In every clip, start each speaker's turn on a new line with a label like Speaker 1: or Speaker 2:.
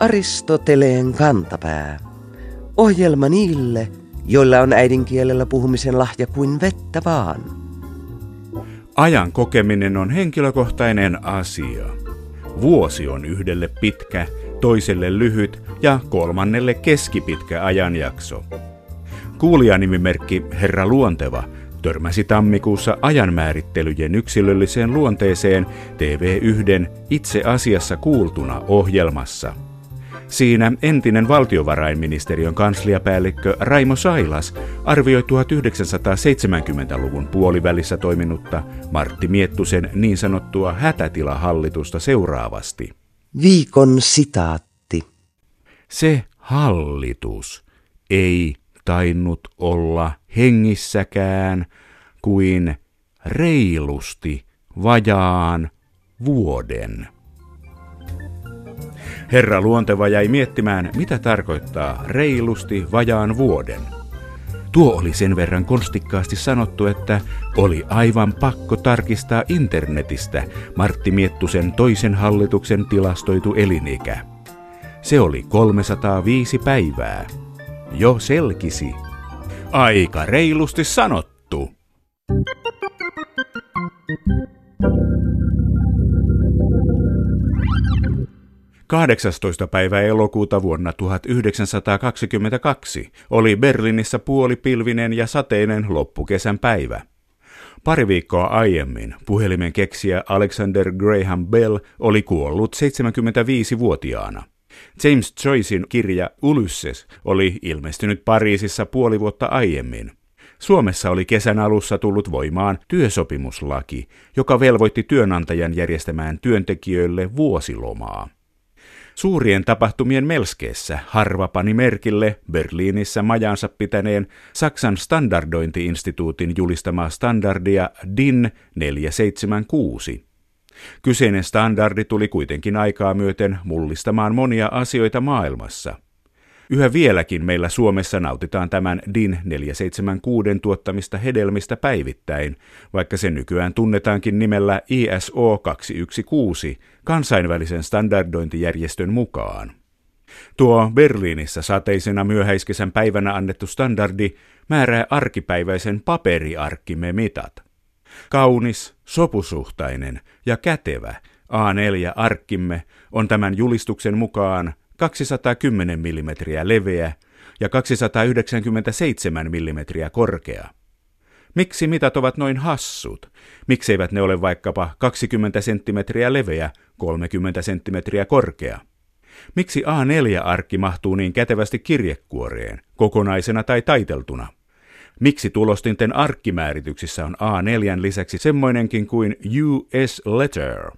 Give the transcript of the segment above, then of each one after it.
Speaker 1: Aristoteleen kantapää. Ohjelma niille, joilla on äidinkielellä puhumisen lahja kuin vettä vaan.
Speaker 2: Ajan kokeminen on henkilökohtainen asia. Vuosi on yhdelle pitkä, toiselle lyhyt ja kolmannelle keskipitkä ajanjakso. Kuulijanimimerkki Herra Luonteva törmäsi tammikuussa ajanmäärittelyjen yksilölliseen luonteeseen TV1 itse asiassa kuultuna ohjelmassa – Siinä entinen valtiovarainministeriön kansliapäällikkö Raimo Sailas arvioi 1970-luvun puolivälissä toiminutta Martti Miettusen niin sanottua hätätilahallitusta seuraavasti.
Speaker 1: Viikon sitaatti.
Speaker 2: Se hallitus ei tainnut olla hengissäkään kuin reilusti vajaan vuoden. Herra luonteva jäi miettimään, mitä tarkoittaa reilusti vajaan vuoden. Tuo oli sen verran konstikkaasti sanottu, että oli aivan pakko tarkistaa internetistä Martti Miettusen toisen hallituksen tilastoitu elinikä. Se oli 305 päivää. Jo selkisi. Aika reilusti sanottu. 18. päivä elokuuta vuonna 1922 oli Berliinissä puolipilvinen ja sateinen loppukesän päivä. Pari viikkoa aiemmin puhelimen keksijä Alexander Graham Bell oli kuollut 75-vuotiaana. James Joycein kirja Ulysses oli ilmestynyt Pariisissa puoli vuotta aiemmin. Suomessa oli kesän alussa tullut voimaan työsopimuslaki, joka velvoitti työnantajan järjestämään työntekijöille vuosilomaa. Suurien tapahtumien melskeessä harva pani merkille Berliinissä majansa pitäneen Saksan standardointiinstituutin julistamaa standardia DIN 476. Kyseinen standardi tuli kuitenkin aikaa myöten mullistamaan monia asioita maailmassa – Yhä vieläkin meillä Suomessa nautitaan tämän DIN 476 tuottamista hedelmistä päivittäin, vaikka se nykyään tunnetaankin nimellä ISO 216 kansainvälisen standardointijärjestön mukaan. Tuo Berliinissä sateisena myöhäiskesän päivänä annettu standardi määrää arkipäiväisen paperiarkkimme mitat. Kaunis, sopusuhtainen ja kätevä A4-arkkimme on tämän julistuksen mukaan 210 mm leveä ja 297 mm korkea. Miksi mitat ovat noin hassut? Mikseivät ne ole vaikkapa 20 senttimetriä leveä, 30 senttimetriä korkea? Miksi A4-arkki mahtuu niin kätevästi kirjekuoreen, kokonaisena tai taiteltuna? Miksi tulostinten arkkimäärityksissä on A4 lisäksi semmoinenkin kuin US Letter?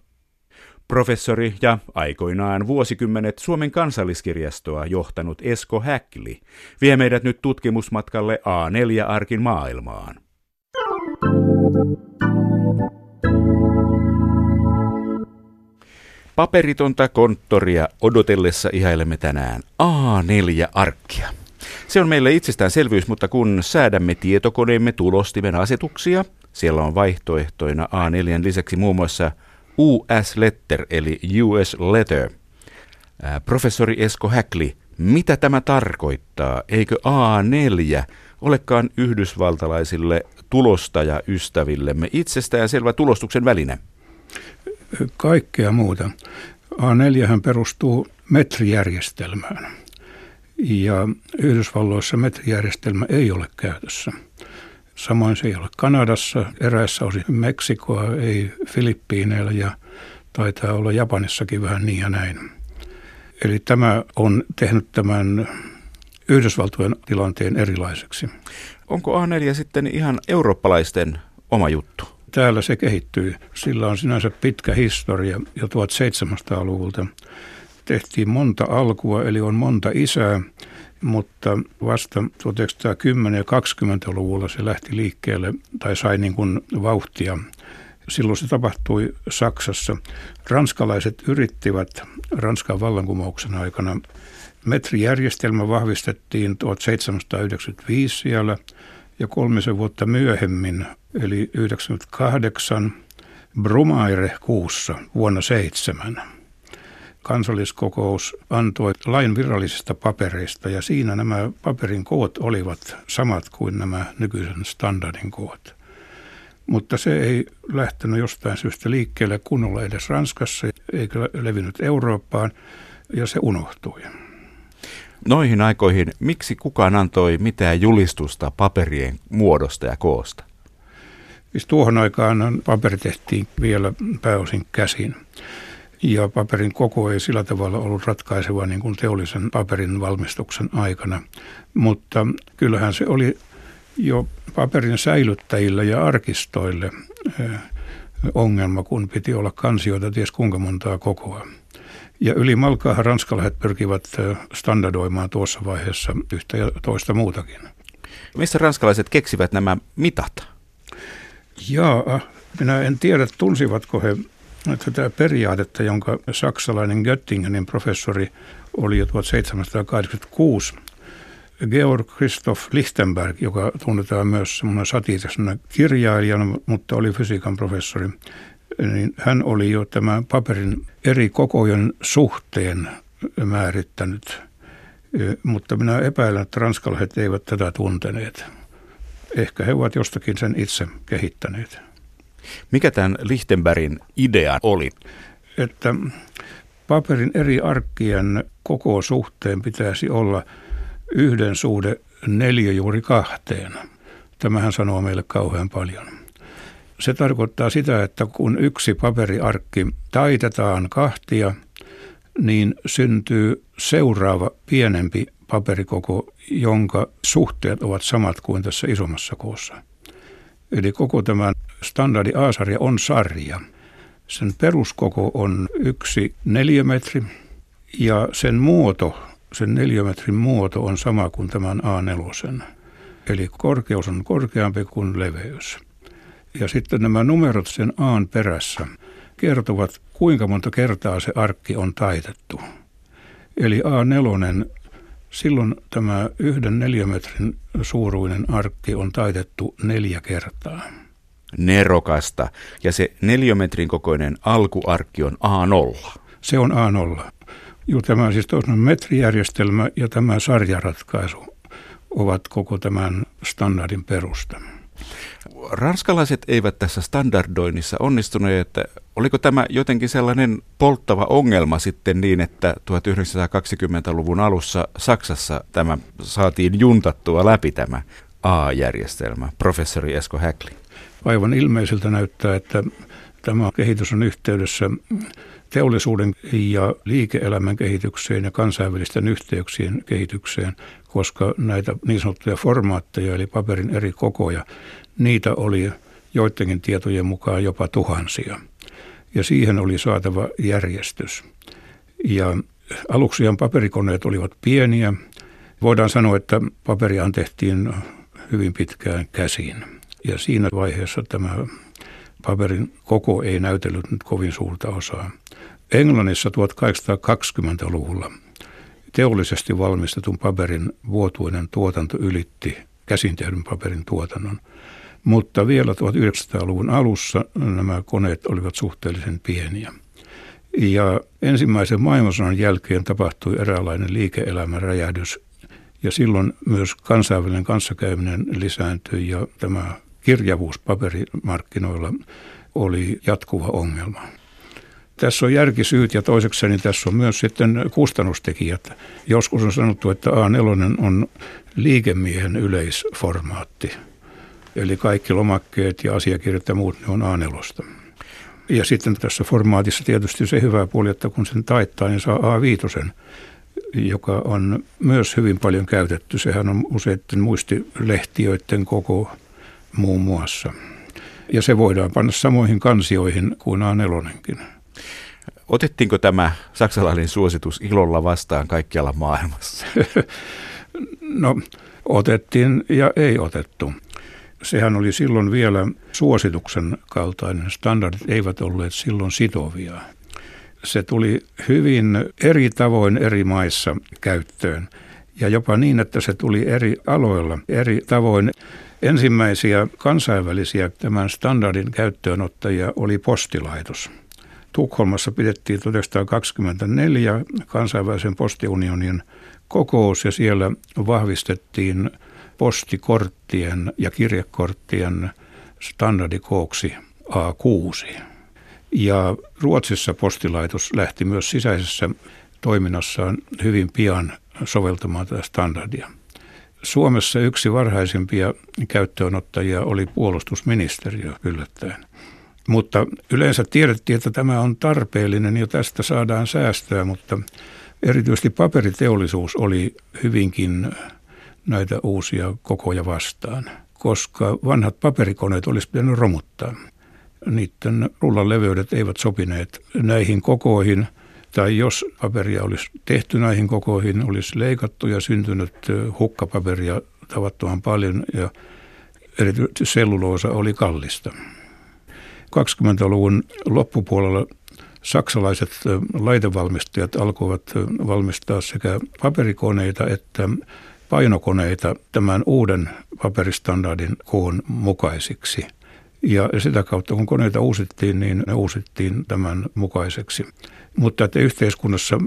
Speaker 2: Professori ja aikoinaan vuosikymmenet Suomen kansalliskirjastoa johtanut Esko Häkli vie meidät nyt tutkimusmatkalle A4-arkin maailmaan. Paperitonta konttoria odotellessa ihailemme tänään A4-arkkia. Se on meille itsestäänselvyys, mutta kun säädämme tietokoneemme tulostimen asetuksia, siellä on vaihtoehtoina A4 lisäksi muun muassa US Letter eli US Letter. Professori Esko Häkli, mitä tämä tarkoittaa? Eikö A4 olekaan yhdysvaltalaisille tulostajaystävillemme itsestään selvä tulostuksen väline?
Speaker 3: Kaikkea muuta. A4 perustuu metrijärjestelmään. Ja Yhdysvalloissa metrijärjestelmä ei ole käytössä. Samoin se ei ole Kanadassa, eräissä osin Meksikoa, ei Filippiineillä ja taitaa olla Japanissakin vähän niin ja näin. Eli tämä on tehnyt tämän Yhdysvaltojen tilanteen erilaiseksi.
Speaker 2: Onko A4 sitten ihan eurooppalaisten oma juttu?
Speaker 3: Täällä se kehittyy. Sillä on sinänsä pitkä historia jo 1700-luvulta. Tehtiin monta alkua, eli on monta isää mutta vasta 1910- ja 20-luvulla se lähti liikkeelle tai sai niin kuin vauhtia. Silloin se tapahtui Saksassa. Ranskalaiset yrittivät Ranskan vallankumouksen aikana. Metrijärjestelmä vahvistettiin 1795 siellä ja kolmisen vuotta myöhemmin, eli 98, Brumaire kuussa vuonna seitsemän kansalliskokous antoi lain virallisista papereista ja siinä nämä paperin koot olivat samat kuin nämä nykyisen standardin koot. Mutta se ei lähtenyt jostain syystä liikkeelle kunnolla edes Ranskassa eikä levinnyt Eurooppaan ja se unohtui.
Speaker 2: Noihin aikoihin, miksi kukaan antoi mitään julistusta paperien muodosta ja koosta?
Speaker 3: Siis tuohon aikaan paperi tehtiin vielä pääosin käsin. Ja paperin koko ei sillä tavalla ollut ratkaiseva niin kuin teollisen paperin valmistuksen aikana. Mutta kyllähän se oli jo paperin säilyttäjille ja arkistoille eh, ongelma, kun piti olla kansioita ties kuinka montaa kokoa. Ja yli malkaahan ranskalaiset pyrkivät eh, standardoimaan tuossa vaiheessa yhtä ja toista muutakin.
Speaker 2: Missä ranskalaiset keksivät nämä mitat?
Speaker 3: Jaa, minä en tiedä tunsivatko he tätä periaatetta, jonka saksalainen Göttingenin professori oli jo 1786 Georg Christoph Lichtenberg, joka tunnetaan myös semmoinen satiirisena kirjailijana, mutta oli fysiikan professori, niin hän oli jo tämän paperin eri kokojen suhteen määrittänyt. Mutta minä epäilen, että ranskalaiset eivät tätä tunteneet. Ehkä he ovat jostakin sen itse kehittäneet.
Speaker 2: Mikä tämän Lichtenbergin idea oli?
Speaker 3: Että paperin eri arkkien koko suhteen pitäisi olla yhden suhde neljä juuri kahteen. Tämähän sanoo meille kauhean paljon. Se tarkoittaa sitä, että kun yksi paperiarkki taitetaan kahtia, niin syntyy seuraava pienempi paperikoko, jonka suhteet ovat samat kuin tässä isommassa koossa. Eli koko tämä standardi A-sarja on sarja. Sen peruskoko on yksi neliömetri ja sen muoto, sen neliömetrin muoto on sama kuin tämän A4. Eli korkeus on korkeampi kuin leveys. Ja sitten nämä numerot sen Aan perässä kertovat, kuinka monta kertaa se arkki on taitettu. Eli A4 Silloin tämä yhden neliömetrin suuruinen arkki on taitettu neljä kertaa.
Speaker 2: Nerokasta. Ja se neliömetrin kokoinen alkuarkki on A0.
Speaker 3: Se on A0. Juuri tämä siis toinen metrijärjestelmä ja tämä sarjaratkaisu ovat koko tämän standardin perusta
Speaker 2: ranskalaiset eivät tässä standardoinnissa onnistuneet. Että oliko tämä jotenkin sellainen polttava ongelma sitten niin, että 1920-luvun alussa Saksassa tämä saatiin juntattua läpi tämä A-järjestelmä, professori Esko Häkli?
Speaker 3: Aivan ilmeiseltä näyttää, että tämä kehitys on yhteydessä teollisuuden ja liike-elämän kehitykseen ja kansainvälisten yhteyksien kehitykseen, koska näitä niin sanottuja formaatteja eli paperin eri kokoja Niitä oli joidenkin tietojen mukaan jopa tuhansia. Ja siihen oli saatava järjestys. Ja aluksiaan paperikoneet olivat pieniä. Voidaan sanoa, että paperia tehtiin hyvin pitkään käsin. Ja siinä vaiheessa tämä paperin koko ei näytellyt nyt kovin suurta osaa. Englannissa 1820-luvulla teollisesti valmistetun paperin vuotuinen tuotanto ylitti käsin tehdyn paperin tuotannon. Mutta vielä 1900-luvun alussa nämä koneet olivat suhteellisen pieniä. Ja ensimmäisen maailmansodan jälkeen tapahtui eräänlainen liike-elämän räjähdys ja silloin myös kansainvälinen kanssakäyminen lisääntyi ja tämä kirjavuus paperimarkkinoilla oli jatkuva ongelma. Tässä on järkisyyt ja toiseksi niin tässä on myös sitten kustannustekijät. Joskus on sanottu, että A4 on liikemiehen yleisformaatti. Eli kaikki lomakkeet ja asiakirjat ja muut, ne on A4. Ja sitten tässä formaatissa tietysti se hyvä puoli, että kun sen taittaa, niin saa A5, joka on myös hyvin paljon käytetty. Sehän on useiden muistilehtiöiden koko muun muassa. Ja se voidaan panna samoihin kansioihin kuin A4.
Speaker 2: Otettiinko tämä saksalainen suositus ilolla vastaan kaikkialla maailmassa?
Speaker 3: no, otettiin ja ei otettu sehän oli silloin vielä suosituksen kaltainen. Standardit eivät olleet silloin sitovia. Se tuli hyvin eri tavoin eri maissa käyttöön ja jopa niin, että se tuli eri aloilla eri tavoin. Ensimmäisiä kansainvälisiä tämän standardin käyttöönottajia oli postilaitos. Tukholmassa pidettiin 1924 kansainvälisen postiunionin kokous ja siellä vahvistettiin postikorttien ja kirjekorttien standardikooksi A6. Ja Ruotsissa postilaitos lähti myös sisäisessä toiminnassaan hyvin pian soveltamaan tätä standardia. Suomessa yksi varhaisimpia käyttöönottajia oli puolustusministeriö yllättäen. Mutta yleensä tiedettiin, että tämä on tarpeellinen ja tästä saadaan säästöä, mutta erityisesti paperiteollisuus oli hyvinkin näitä uusia kokoja vastaan, koska vanhat paperikoneet olisi pitänyt romuttaa. Niiden rullan leveydet eivät sopineet näihin kokoihin, tai jos paperia olisi tehty näihin kokoihin, olisi leikattu ja syntynyt hukkapaperia tavattoman paljon ja erityisesti selluloosa oli kallista. 20-luvun loppupuolella saksalaiset laitevalmistajat alkoivat valmistaa sekä paperikoneita että painokoneita tämän uuden paperistandardin koon mukaisiksi. Ja sitä kautta, kun koneita uusittiin, niin ne uusittiin tämän mukaiseksi. Mutta että yhteiskunnassa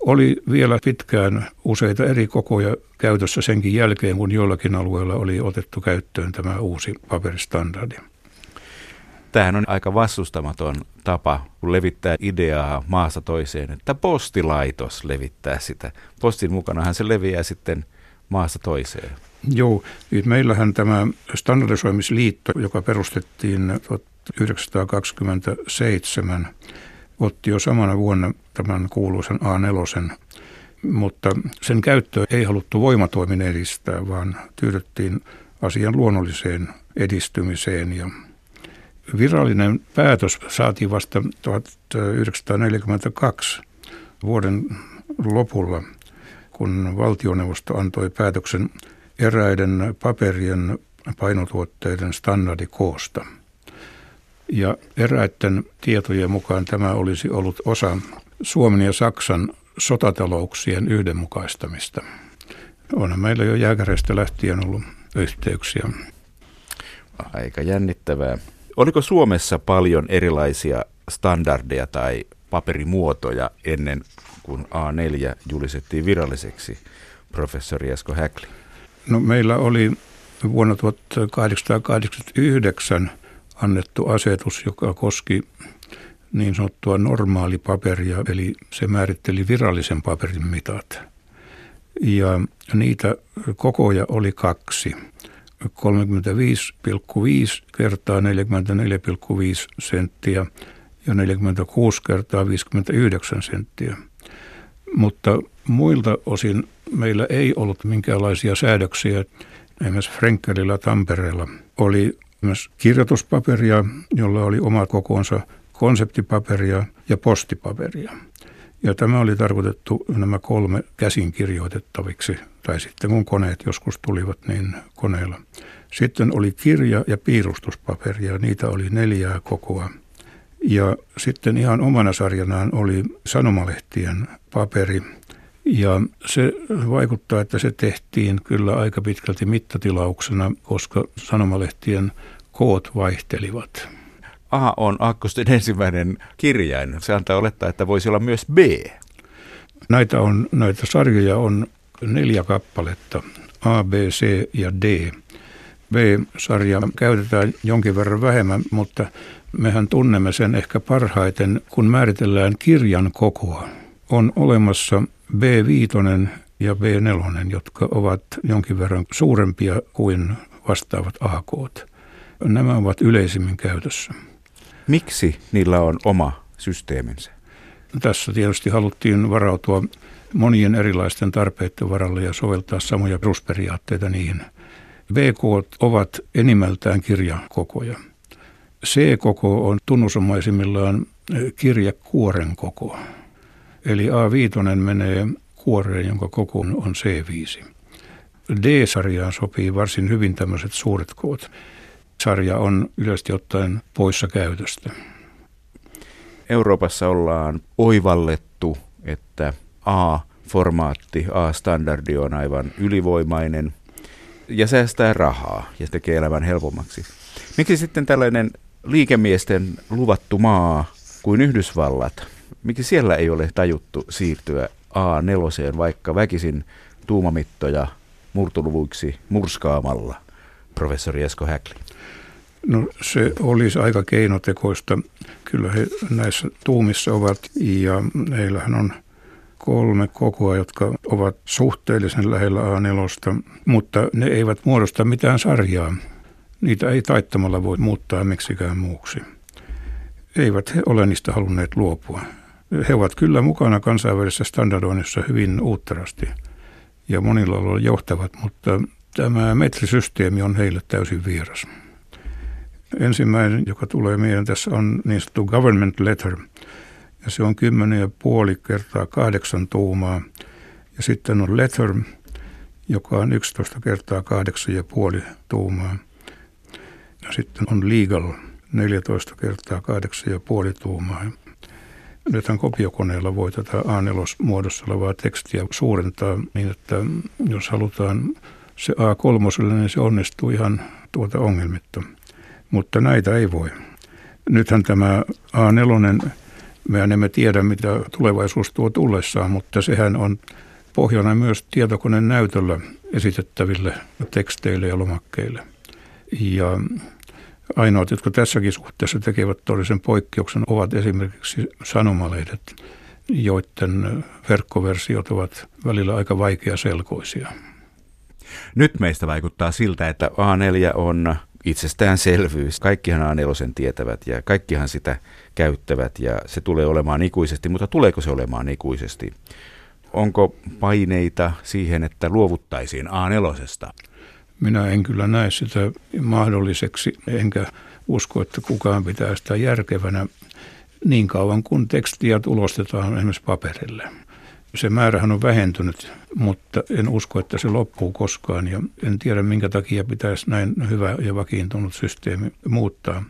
Speaker 3: oli vielä pitkään useita eri kokoja käytössä senkin jälkeen, kun joillakin alueilla oli otettu käyttöön tämä uusi paperistandardi.
Speaker 2: Tämähän on aika vastustamaton tapa, levittää ideaa maasta toiseen, että postilaitos levittää sitä. Postin mukanahan se leviää sitten maasta toiseen.
Speaker 3: Joo, nyt meillähän tämä standardisoimisliitto, joka perustettiin 1927, otti jo samana vuonna tämän kuuluisen A4, mutta sen käyttöä ei haluttu voimatoimin edistää, vaan tyydyttiin asian luonnolliseen edistymiseen ja Virallinen päätös saatiin vasta 1942 vuoden lopulla, kun valtioneuvosto antoi päätöksen eräiden paperien painotuotteiden standardikoosta. Ja eräiden tietojen mukaan tämä olisi ollut osa Suomen ja Saksan sotatalouksien yhdenmukaistamista. Onhan meillä jo jääkäreistä lähtien ollut yhteyksiä.
Speaker 2: Aika jännittävää. Oliko Suomessa paljon erilaisia standardeja tai paperimuotoja ennen kuin A4 julisettiin viralliseksi, professori Esko Häkli?
Speaker 3: No meillä oli vuonna 1889 annettu asetus, joka koski niin sanottua normaalipaperia, eli se määritteli virallisen paperin mitat. Ja niitä kokoja oli kaksi. 35,5 kertaa 44,5 senttiä ja 46 kertaa 59 senttiä. Mutta muilta osin meillä ei ollut minkäänlaisia säädöksiä. Esimerkiksi Frenkelillä Tampereella oli myös kirjoituspaperia, jolla oli oma kokoonsa konseptipaperia ja postipaperia. Ja tämä oli tarkoitettu nämä kolme käsin kirjoitettaviksi, tai sitten kun koneet joskus tulivat, niin koneella. Sitten oli kirja- ja piirustuspaperia, niitä oli neljää kokoa. Ja sitten ihan omana sarjanaan oli sanomalehtien paperi. Ja se vaikuttaa, että se tehtiin kyllä aika pitkälti mittatilauksena, koska sanomalehtien koot vaihtelivat.
Speaker 2: A on akkosten ensimmäinen kirjain. Se antaa olettaa, että voisi olla myös B.
Speaker 3: Näitä, on, näitä sarjoja on neljä kappaletta, A, B, C ja D. B-sarja käytetään jonkin verran vähemmän, mutta mehän tunnemme sen ehkä parhaiten, kun määritellään kirjan kokoa. On olemassa B5 ja B4, jotka ovat jonkin verran suurempia kuin vastaavat AK. Nämä ovat yleisimmin käytössä.
Speaker 2: Miksi niillä on oma systeeminsä?
Speaker 3: Tässä tietysti haluttiin varautua monien erilaisten tarpeiden varalle ja soveltaa samoja perusperiaatteita niihin. VK ovat enimmältään kirjakokoja. C-koko on tunnusomaisimmillaan kirjakuoren koko. Eli A5 menee kuoreen, jonka koko on C5. D-sarjaan sopii varsin hyvin tämmöiset suuret koot sarja on yleisesti ottaen poissa käytöstä.
Speaker 2: Euroopassa ollaan oivallettu, että A-formaatti, A-standardi on aivan ylivoimainen. ja säästää rahaa ja tekee elämän helpommaksi. Miksi sitten tällainen liikemiesten luvattu maa kuin Yhdysvallat, miksi siellä ei ole tajuttu siirtyä A4, vaikka väkisin tuumamittoja murtuluvuiksi murskaamalla, professori Esko Häkli?
Speaker 3: No se olisi aika keinotekoista. Kyllä he näissä tuumissa ovat ja heillähän on kolme kokoa, jotka ovat suhteellisen lähellä A4, mutta ne eivät muodosta mitään sarjaa. Niitä ei taittamalla voi muuttaa miksikään muuksi. Eivät he ole niistä halunneet luopua. He ovat kyllä mukana kansainvälisessä standardoinnissa hyvin uutterasti ja monilla aloilla johtavat, mutta tämä metrisysteemi on heille täysin vieras. Ensimmäinen, joka tulee mieleen tässä, on niin sanottu government letter, ja se on 10,5 kertaa 8 tuumaa. Ja sitten on letter, joka on 11 kertaa 8,5 tuumaa. Ja sitten on legal, 14 kertaa 8,5 tuumaa. Nythän kopiokoneella voi tätä A4-muodossa olevaa tekstiä suurentaa niin, että jos halutaan se A3, niin se onnistuu ihan tuota ongelmitta. Mutta näitä ei voi. Nythän tämä A4, mehän emme tiedä mitä tulevaisuus tuo tullessaan, mutta sehän on pohjana myös tietokoneen näytöllä esitettäville teksteille ja lomakkeille. Ja Ainoat, jotka tässäkin suhteessa tekevät todellisen poikkeuksen, ovat esimerkiksi sanomalehdet, joiden verkkoversiot ovat välillä aika vaikeaselkoisia.
Speaker 2: Nyt meistä vaikuttaa siltä, että A4 on itsestäänselvyys. Kaikkihan A4 tietävät ja kaikkihan sitä käyttävät ja se tulee olemaan ikuisesti, mutta tuleeko se olemaan ikuisesti? Onko paineita siihen, että luovuttaisiin A4?
Speaker 3: Minä en kyllä näe sitä mahdolliseksi, enkä usko, että kukaan pitää sitä järkevänä niin kauan kuin tekstiä tulostetaan esimerkiksi paperille. Se määrähän on vähentynyt, mutta en usko, että se loppuu koskaan ja en tiedä minkä takia pitäisi näin hyvä ja vakiintunut systeemi muuttaa.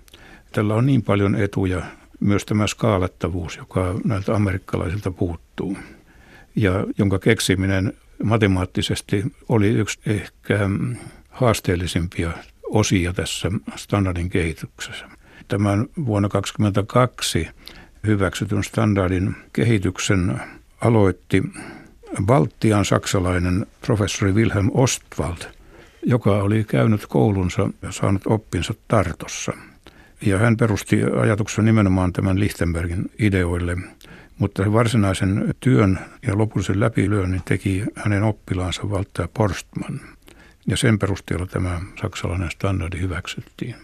Speaker 3: Tällä on niin paljon etuja, myös tämä skaalattavuus, joka näiltä amerikkalaisilta puuttuu ja jonka keksiminen matemaattisesti oli yksi ehkä haasteellisimpia osia tässä standardin kehityksessä. Tämän vuonna 2022 hyväksytyn standardin kehityksen aloitti Baltian saksalainen professori Wilhelm Ostwald, joka oli käynyt koulunsa ja saanut oppinsa Tartossa. Ja hän perusti ajatuksen nimenomaan tämän Lichtenbergin ideoille, mutta varsinaisen työn ja lopullisen läpilyönnin teki hänen oppilaansa Walter Porstman – ja sen perusteella tämä saksalainen standardi hyväksyttiin.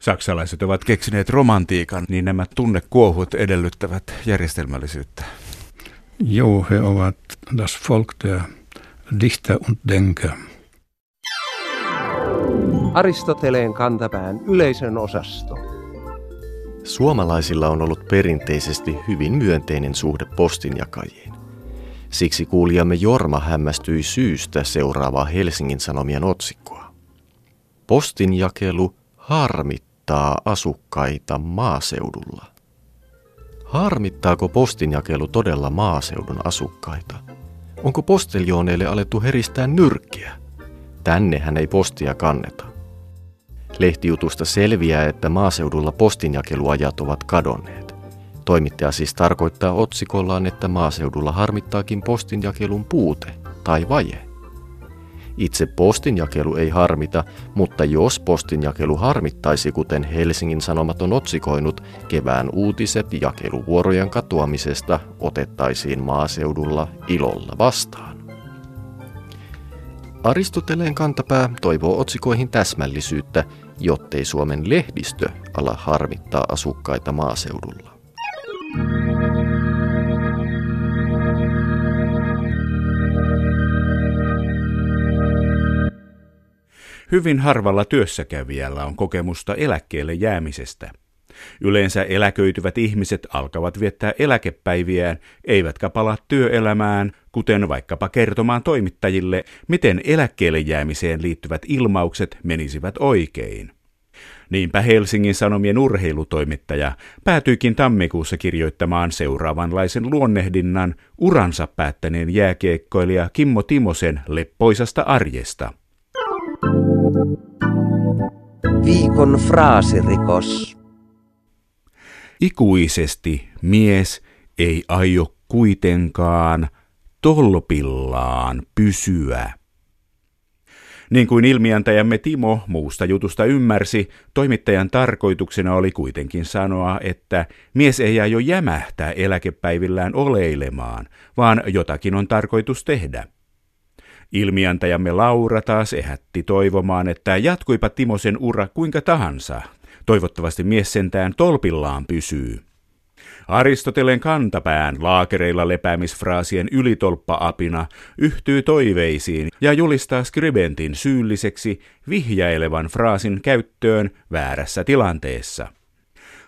Speaker 2: Saksalaiset ovat keksineet romantiikan, niin nämä tunnekuohut edellyttävät järjestelmällisyyttä.
Speaker 3: Joo, he ovat das Volk der Dichter und Denker.
Speaker 1: Aristoteleen kantapään yleisön osasto.
Speaker 4: Suomalaisilla on ollut perinteisesti hyvin myönteinen suhde postinjakajiin. Siksi kuulijamme Jorma hämmästyi syystä seuraavaa Helsingin Sanomien otsikkoa. Postinjakelu harmittaa asukkaita maaseudulla. Harmittaako postinjakelu todella maaseudun asukkaita? Onko posteljooneille alettu heristää nyrkkiä? Tännehän ei postia kanneta. Lehtijutusta selviää, että maaseudulla postinjakeluajat ovat kadonneet. Toimittaja siis tarkoittaa otsikollaan, että maaseudulla harmittaakin postinjakelun puute tai vaje. Itse postinjakelu ei harmita, mutta jos postinjakelu harmittaisi, kuten Helsingin Sanomat on otsikoinut, kevään uutiset jakeluvuorojen katoamisesta otettaisiin maaseudulla ilolla vastaan. Aristoteleen kantapää toivoo otsikoihin täsmällisyyttä, jottei Suomen lehdistö ala harmittaa asukkaita maaseudulla.
Speaker 2: Hyvin harvalla työssäkävijällä on kokemusta eläkkeelle jäämisestä. Yleensä eläköityvät ihmiset alkavat viettää eläkepäiviään, eivätkä palaa työelämään, kuten vaikkapa kertomaan toimittajille, miten eläkkeelle jäämiseen liittyvät ilmaukset menisivät oikein. Niinpä Helsingin Sanomien urheilutoimittaja päätyikin tammikuussa kirjoittamaan seuraavanlaisen luonnehdinnan uransa päättäneen jääkiekkoilija Kimmo Timosen leppoisasta arjesta.
Speaker 1: Viikon fraasirikos.
Speaker 2: Ikuisesti mies ei aio kuitenkaan tolpillaan pysyä. Niin kuin ilmiantajamme Timo muusta jutusta ymmärsi, toimittajan tarkoituksena oli kuitenkin sanoa, että mies ei aio jämähtää eläkepäivillään oleilemaan, vaan jotakin on tarkoitus tehdä. Ilmiantajamme Laura taas ehätti toivomaan, että jatkuipa Timosen ura kuinka tahansa. Toivottavasti mies sentään tolpillaan pysyy. Aristoteleen kantapään laakereilla lepäämisfraasien ylitolppa-apina yhtyy toiveisiin ja julistaa skribentin syylliseksi vihjailevan fraasin käyttöön väärässä tilanteessa.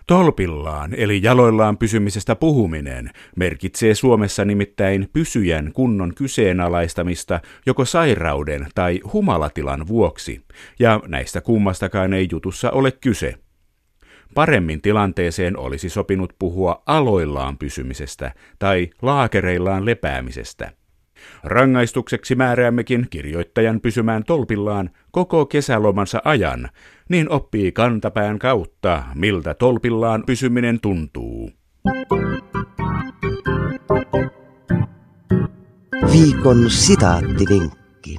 Speaker 2: Tolpillaan eli jaloillaan pysymisestä puhuminen merkitsee Suomessa nimittäin pysyjän kunnon kyseenalaistamista joko sairauden tai humalatilan vuoksi, ja näistä kummastakaan ei jutussa ole kyse. Paremmin tilanteeseen olisi sopinut puhua aloillaan pysymisestä tai laakereillaan lepäämisestä. Rangaistukseksi määräämmekin kirjoittajan pysymään tolpillaan koko kesälomansa ajan, niin oppii kantapään kautta, miltä tolpillaan pysyminen tuntuu.
Speaker 1: Viikon sitaattivinkki.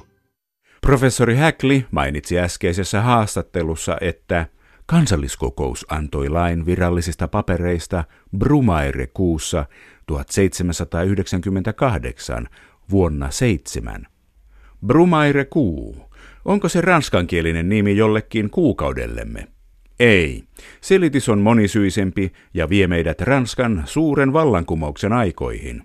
Speaker 2: Professori Häkli mainitsi äskeisessä haastattelussa, että Kansalliskokous antoi lain virallisista papereista Brumaire kuussa 1798 vuonna seitsemän. Brumaire kuu. Onko se ranskankielinen nimi jollekin kuukaudellemme? Ei. Selitys on monisyisempi ja vie meidät Ranskan suuren vallankumouksen aikoihin.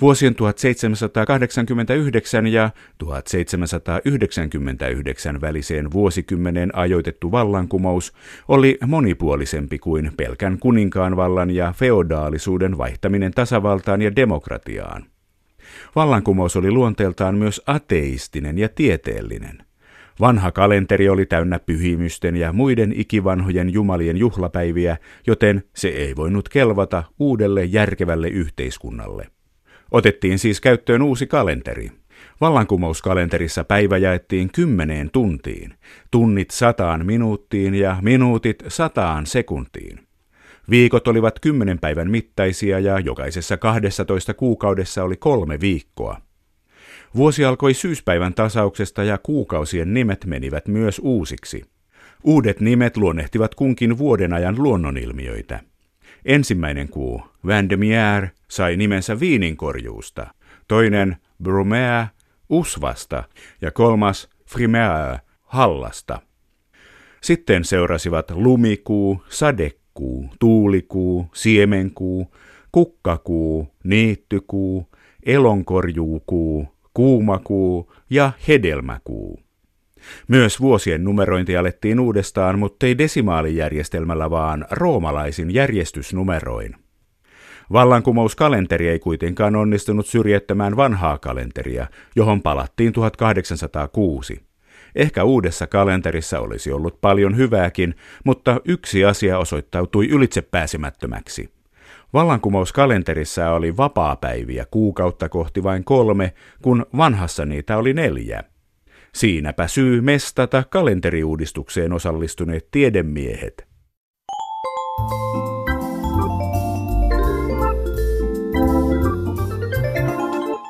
Speaker 2: Vuosien 1789 ja 1799 väliseen vuosikymmeneen ajoitettu vallankumous oli monipuolisempi kuin pelkän kuninkaan vallan ja feodaalisuuden vaihtaminen tasavaltaan ja demokratiaan. Vallankumous oli luonteeltaan myös ateistinen ja tieteellinen. Vanha kalenteri oli täynnä pyhimysten ja muiden ikivanhojen jumalien juhlapäiviä, joten se ei voinut kelvata uudelle järkevälle yhteiskunnalle. Otettiin siis käyttöön uusi kalenteri. Vallankumouskalenterissa päivä jaettiin kymmeneen tuntiin, tunnit sataan minuuttiin ja minuutit sataan sekuntiin. Viikot olivat kymmenen päivän mittaisia ja jokaisessa 12 kuukaudessa oli kolme viikkoa. Vuosi alkoi syyspäivän tasauksesta ja kuukausien nimet menivät myös uusiksi. Uudet nimet luonnehtivat kunkin vuoden ajan luonnonilmiöitä. Ensimmäinen kuu, Vandemier, sai nimensä viininkorjuusta, toinen Brumaire, usvasta ja kolmas Frimaire, hallasta. Sitten seurasivat lumikuu, sadekuu, tuulikuu, siemenkuu, kukkakuu, niittykuu, elonkorjuukuu, kuumakuu ja hedelmäkuu. Myös vuosien numerointi alettiin uudestaan, mutta ei desimaalijärjestelmällä, vaan roomalaisin järjestysnumeroin. Vallankumouskalenteri ei kuitenkaan onnistunut syrjettämään vanhaa kalenteria, johon palattiin 1806. Ehkä uudessa kalenterissa olisi ollut paljon hyvääkin, mutta yksi asia osoittautui ylitsepääsemättömäksi. Vallankumouskalenterissa oli vapaapäiviä kuukautta kohti vain kolme, kun vanhassa niitä oli neljä. Siinäpä syy mestata kalenteriuudistukseen osallistuneet tiedemiehet.